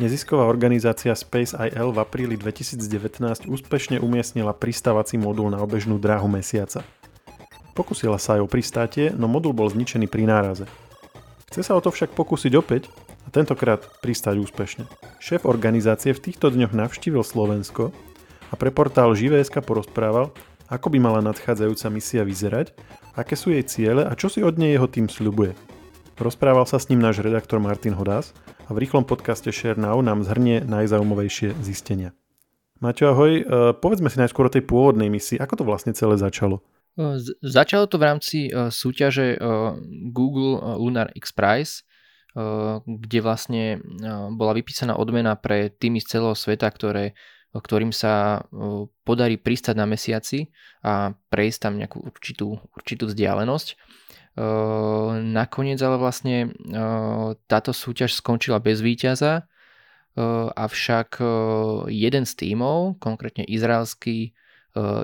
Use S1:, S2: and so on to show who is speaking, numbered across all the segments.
S1: Nezisková organizácia Space IL v apríli 2019 úspešne umiestnila pristávací modul na obežnú dráhu mesiaca. Pokusila sa aj o pristátie, no modul bol zničený pri náraze. Chce sa o to však pokúsiť opäť a tentokrát pristáť úspešne. Šéf organizácie v týchto dňoch navštívil Slovensko a pre portál Živé.sk porozprával, ako by mala nadchádzajúca misia vyzerať, aké sú jej ciele a čo si od nej jeho tým sľubuje. Rozprával sa s ním náš redaktor Martin Hodás a v rýchlom podcaste Share Now nám zhrnie najzaujímavejšie zistenia. Maťo, ahoj, e, povedzme si najskôr o tej pôvodnej misii. Ako to vlastne celé začalo?
S2: E, začalo to v rámci e, súťaže Google Lunar X Prize, kde vlastne bola vypísaná odmena pre týmy z celého sveta, ktoré, ktorým sa podarí pristať na mesiaci a prejsť tam nejakú určitú, určitú vzdialenosť. Ehm, nakoniec ale vlastne ehm, táto súťaž skončila bez víťaza, ehm, avšak jeden z tímov, konkrétne izraelský,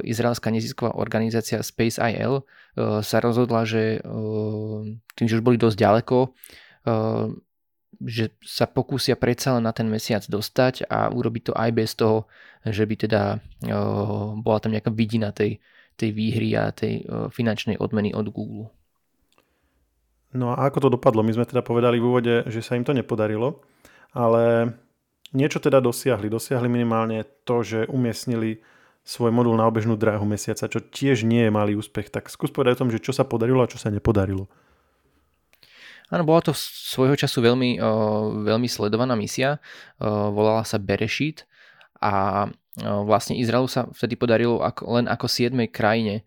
S2: izraelská nezisková organizácia Space IL sa rozhodla, že tým, že už boli dosť ďaleko, že sa pokúsia predsa len na ten mesiac dostať a urobiť to aj bez toho, že by teda bola tam nejaká vidina tej, tej výhry a tej finančnej odmeny od Google.
S1: No a ako to dopadlo? My sme teda povedali v úvode, že sa im to nepodarilo, ale niečo teda dosiahli. Dosiahli minimálne to, že umiestnili svoj modul na obežnú dráhu mesiaca, čo tiež nie je malý úspech. Tak skús povedať o tom, že čo sa podarilo a čo sa nepodarilo.
S2: Áno, bola to svojho času veľmi, veľmi sledovaná misia. volala sa Berešit a vlastne Izraelu sa vtedy podarilo len ako 7. krajine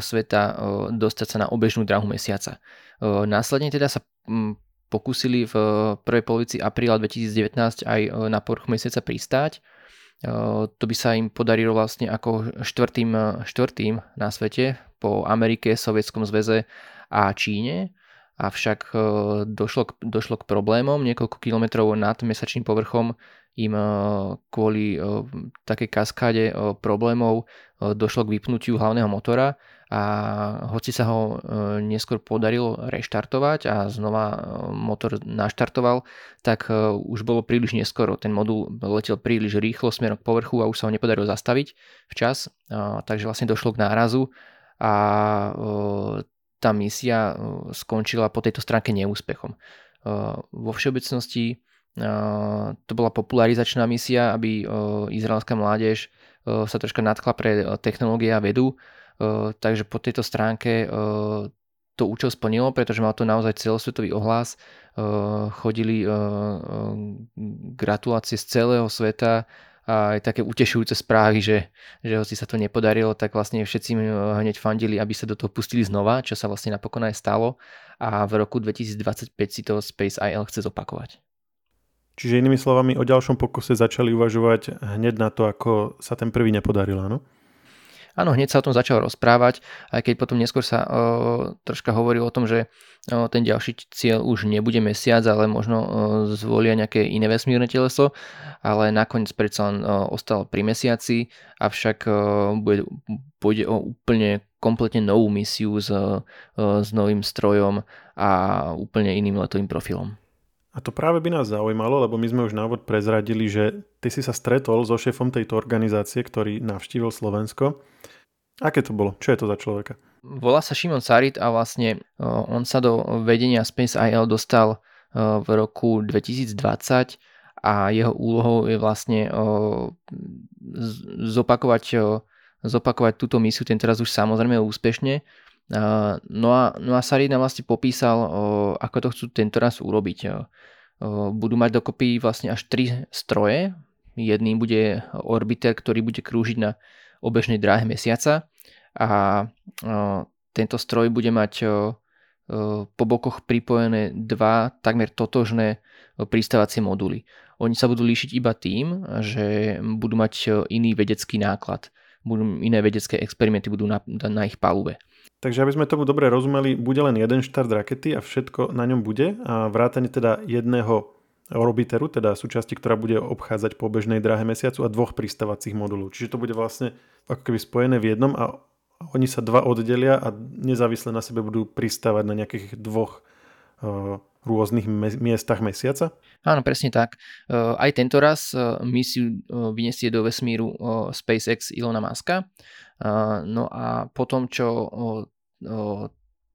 S2: sveta dostať sa na obežnú dráhu mesiaca. Následne teda sa pokúsili v prvej polovici apríla 2019 aj na povrch mesiaca pristáť. To by sa im podarilo vlastne ako štvrtým, štvrtým na svete po Amerike, Sovietskom zväze a Číne. Avšak došlo k, došlo k problémom. Niekoľko kilometrov nad mesačným povrchom im kvôli takej kaskáde problémov došlo k vypnutiu hlavného motora a hoci sa ho e, neskôr podarilo reštartovať a znova e, motor naštartoval, tak e, už bolo príliš neskoro. Ten modul letel príliš rýchlo smerom k povrchu a už sa ho nepodarilo zastaviť včas, takže vlastne došlo k nárazu a tá misia skončila po tejto stránke neúspechom. Vo všeobecnosti to bola popularizačná misia, aby izraelská mládež sa troška nadchla pre technológie a vedu takže po tejto stránke to účel splnilo, pretože mal to naozaj celosvetový ohlas. Chodili gratulácie z celého sveta a aj také utešujúce správy, že, že hoci sa to nepodarilo, tak vlastne všetci hneď fandili, aby sa do toho pustili znova, čo sa vlastne napokon aj stalo a v roku 2025 si to Space IL chce zopakovať.
S1: Čiže inými slovami, o ďalšom pokuse začali uvažovať hneď na to, ako sa ten prvý nepodaril, áno?
S2: Áno, hneď sa o tom začal rozprávať, aj keď potom neskôr sa o, troška hovoril o tom, že o, ten ďalší cieľ už nebude mesiac, ale možno o, zvolia nejaké iné vesmírne teleso, ale nakoniec predsa len o, ostal pri mesiaci, avšak o, bude, pôjde o úplne kompletne novú misiu s, o, s novým strojom a úplne iným letovým profilom.
S1: A to práve by nás zaujímalo, lebo my sme už návod prezradili, že ty si sa stretol so šéfom tejto organizácie, ktorý navštívil Slovensko. Aké to bolo? Čo je to za človeka?
S2: Volá sa Šimon Sarit a vlastne on sa do vedenia Space IL dostal v roku 2020 a jeho úlohou je vlastne zopakovať, zopakovať túto misiu, ten teraz už samozrejme úspešne. No a, no a Sarit nám vlastne popísal, ako to chcú tento raz urobiť budú mať dokopy vlastne až tri stroje. Jedným bude orbiter, ktorý bude krúžiť na obežnej dráhe mesiaca a tento stroj bude mať po bokoch pripojené dva takmer totožné pristávacie moduly. Oni sa budú líšiť iba tým, že budú mať iný vedecký náklad. Budú iné vedecké experimenty budú na, na ich palube.
S1: Takže aby sme tomu dobre rozumeli, bude len jeden štart rakety a všetko na ňom bude a vrátane teda jedného orbiteru, teda súčasti, ktorá bude obchádzať po bežnej dráhe mesiacu a dvoch pristávacích modulov. Čiže to bude vlastne ako keby spojené v jednom a oni sa dva oddelia a nezávisle na sebe budú pristávať na nejakých dvoch rôznych miestach mesiaca?
S2: Áno, presne tak. Aj tento raz misiu vyniesie do vesmíru SpaceX Ilona Muska. No a potom, čo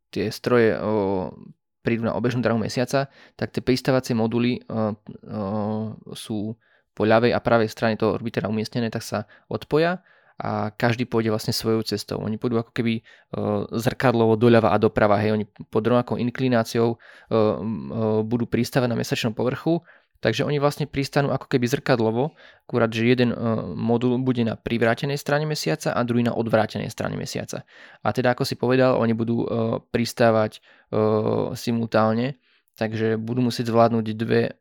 S2: tie stroje prídu na obežnú drahu mesiaca, tak tie pristávacie moduly sú po ľavej a pravej strane toho orbitera umiestnené, tak sa odpoja a každý pôjde vlastne svojou cestou. Oni pôjdu ako keby zrkadlovo doľava a doprava, hej, oni pod rovnakou inklináciou budú pristávané na mesačnom povrchu, takže oni vlastne pristanú ako keby zrkadlovo, akurát, že jeden uh, modul bude na privrátenej strane mesiaca a druhý na odvrátenej strane mesiaca. A teda ako si povedal, oni budú uh, pristávať uh, simultálne, takže budú musieť zvládnuť dve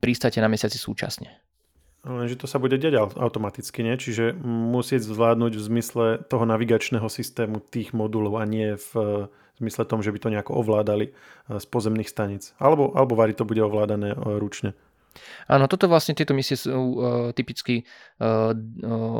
S2: pristáte na mesiaci súčasne.
S1: Lenže to sa bude diať automaticky, nie? Čiže musieť zvládnuť v zmysle toho navigačného systému tých modulov a nie v zmysle tom, že by to nejako ovládali z pozemných stanic. Alebo, alebo vari to bude ovládané e, ručne.
S2: Áno, toto vlastne tieto misie sú uh, typicky uh,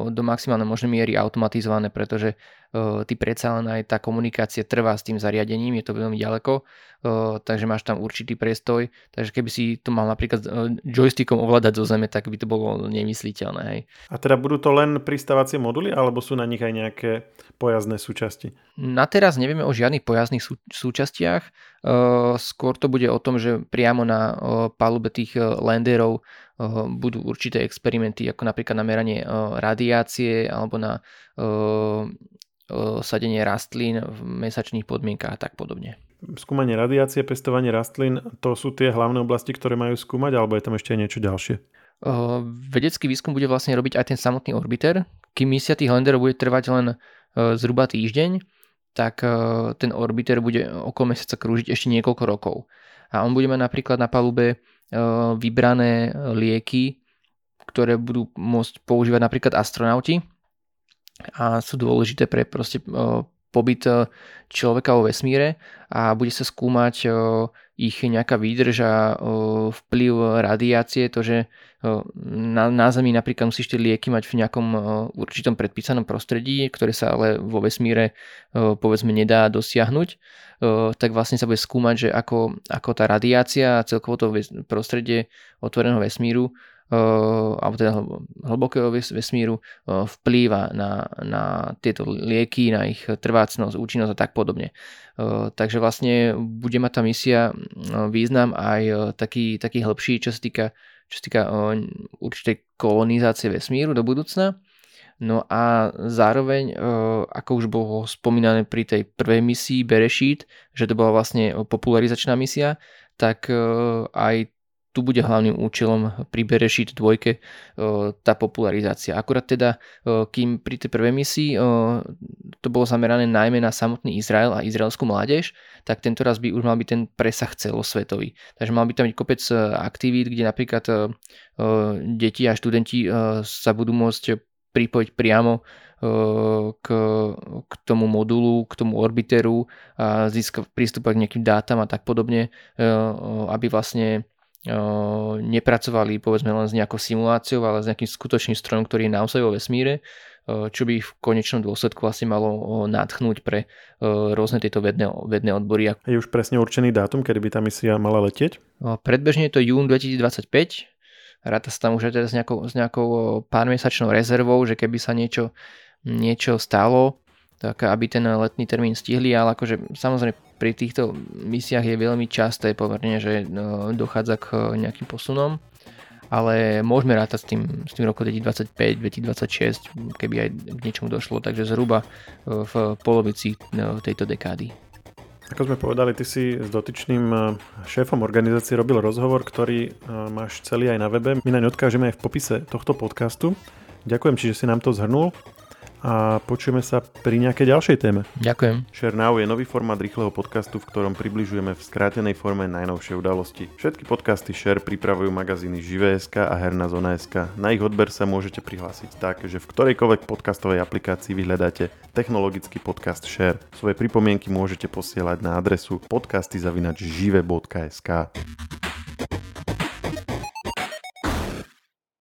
S2: do maximálnej možnej miery automatizované, pretože uh, ty predsa len aj tá komunikácia trvá s tým zariadením, je to veľmi ďaleko, uh, takže máš tam určitý prestoj, takže keby si to mal napríklad uh, joystickom ovládať zo zeme, tak by to bolo nemysliteľné. Hej.
S1: A teda budú to len pristávacie moduly, alebo sú na nich aj nejaké pojazdné súčasti?
S2: Na teraz nevieme o žiadnych pojazdných sú, súčastiach, uh, skôr to bude o tom, že priamo na uh, palube tých uh, landerov budú určité experimenty, ako napríklad na meranie radiácie alebo na sadenie rastlín v mesačných podmienkách a tak podobne.
S1: Skúmanie radiácie, pestovanie rastlín, to sú tie hlavné oblasti, ktoré majú skúmať, alebo je tam ešte aj niečo ďalšie?
S2: Vedecký výskum bude vlastne robiť aj ten samotný orbiter. Kým misia tých landerov bude trvať len zhruba týždeň, tak ten orbiter bude okolo mesiaca krúžiť ešte niekoľko rokov. A on bude mať napríklad na palube Eh, vybrané lieky, ktoré budú môcť používať napríklad astronauti a sú dôležité pre proste eh, pobyt eh, človeka vo vesmíre a bude sa skúmať ich nejaká výdrž a vplyv radiácie, to, že na, na Zemi napríklad musíš tie lieky mať v nejakom určitom predpísanom prostredí, ktoré sa ale vo vesmíre povedzme nedá dosiahnuť, tak vlastne sa bude skúmať, že ako, ako tá radiácia a celkovo to prostredie otvoreného vesmíru alebo teda hlbokého vesmíru vplýva na, na tieto lieky, na ich trvácnosť, účinnosť a tak podobne. Takže vlastne bude mať tá misia význam aj taký, taký hĺbší, čo sa týka, čo sa týka určitej kolonizácie vesmíru do budúcna. No a zároveň, ako už bolo spomínané pri tej prvej misii Bereshit, že to bola vlastne popularizačná misia, tak aj tu bude hlavným účelom pri Bereshit 2 e, tá popularizácia. Akurát teda, e, kým pri tej prvej misii e, to bolo zamerané najmä na samotný Izrael a izraelskú mládež, tak tento raz by už mal byť ten presah celosvetový. Takže mal by tam byť kopec aktivít, kde napríklad deti a študenti sa budú môcť pripojiť priamo k, k tomu modulu, k tomu orbiteru a získať prístup k nejakým dátam a tak podobne, aby vlastne nepracovali povedzme len s nejakou simuláciou, ale s nejakým skutočným strojom, ktorý je naozaj vo vesmíre, čo by ich v konečnom dôsledku vlastne malo nadchnúť pre rôzne tieto vedné, vedné odbory.
S1: Je už presne určený dátum, kedy by tá misia mala letieť?
S2: Predbežne je to jún 2025. Ráta sa tam už teda s nejakou, s nejakou pár mesačnou rezervou, že keby sa niečo, niečo stalo, tak aby ten letný termín stihli, ale akože samozrejme pri týchto misiách je veľmi časté pomerne, že no, dochádza k nejakým posunom, ale môžeme rátať s tým, s tým roku 2025, 2026, keby aj k niečomu došlo, takže zhruba e, v polovici no, tejto dekády.
S1: Ako sme povedali, ty si s dotyčným šéfom organizácie robil rozhovor, ktorý máš celý aj na webe. My naň odkážeme aj v popise tohto podcastu. Ďakujem či že si nám to zhrnul a počujeme sa pri nejakej ďalšej téme.
S2: Ďakujem.
S1: Share Now je nový formát rýchleho podcastu, v ktorom približujeme v skrátenej forme najnovšie udalosti. Všetky podcasty Share pripravujú magazíny Živé.sk a Herná zona.sk. Na ich odber sa môžete prihlásiť tak, že v ktorejkoľvek podcastovej aplikácii vyhľadáte technologický podcast Share. Svoje pripomienky môžete posielať na adresu podcasty.žive.sk.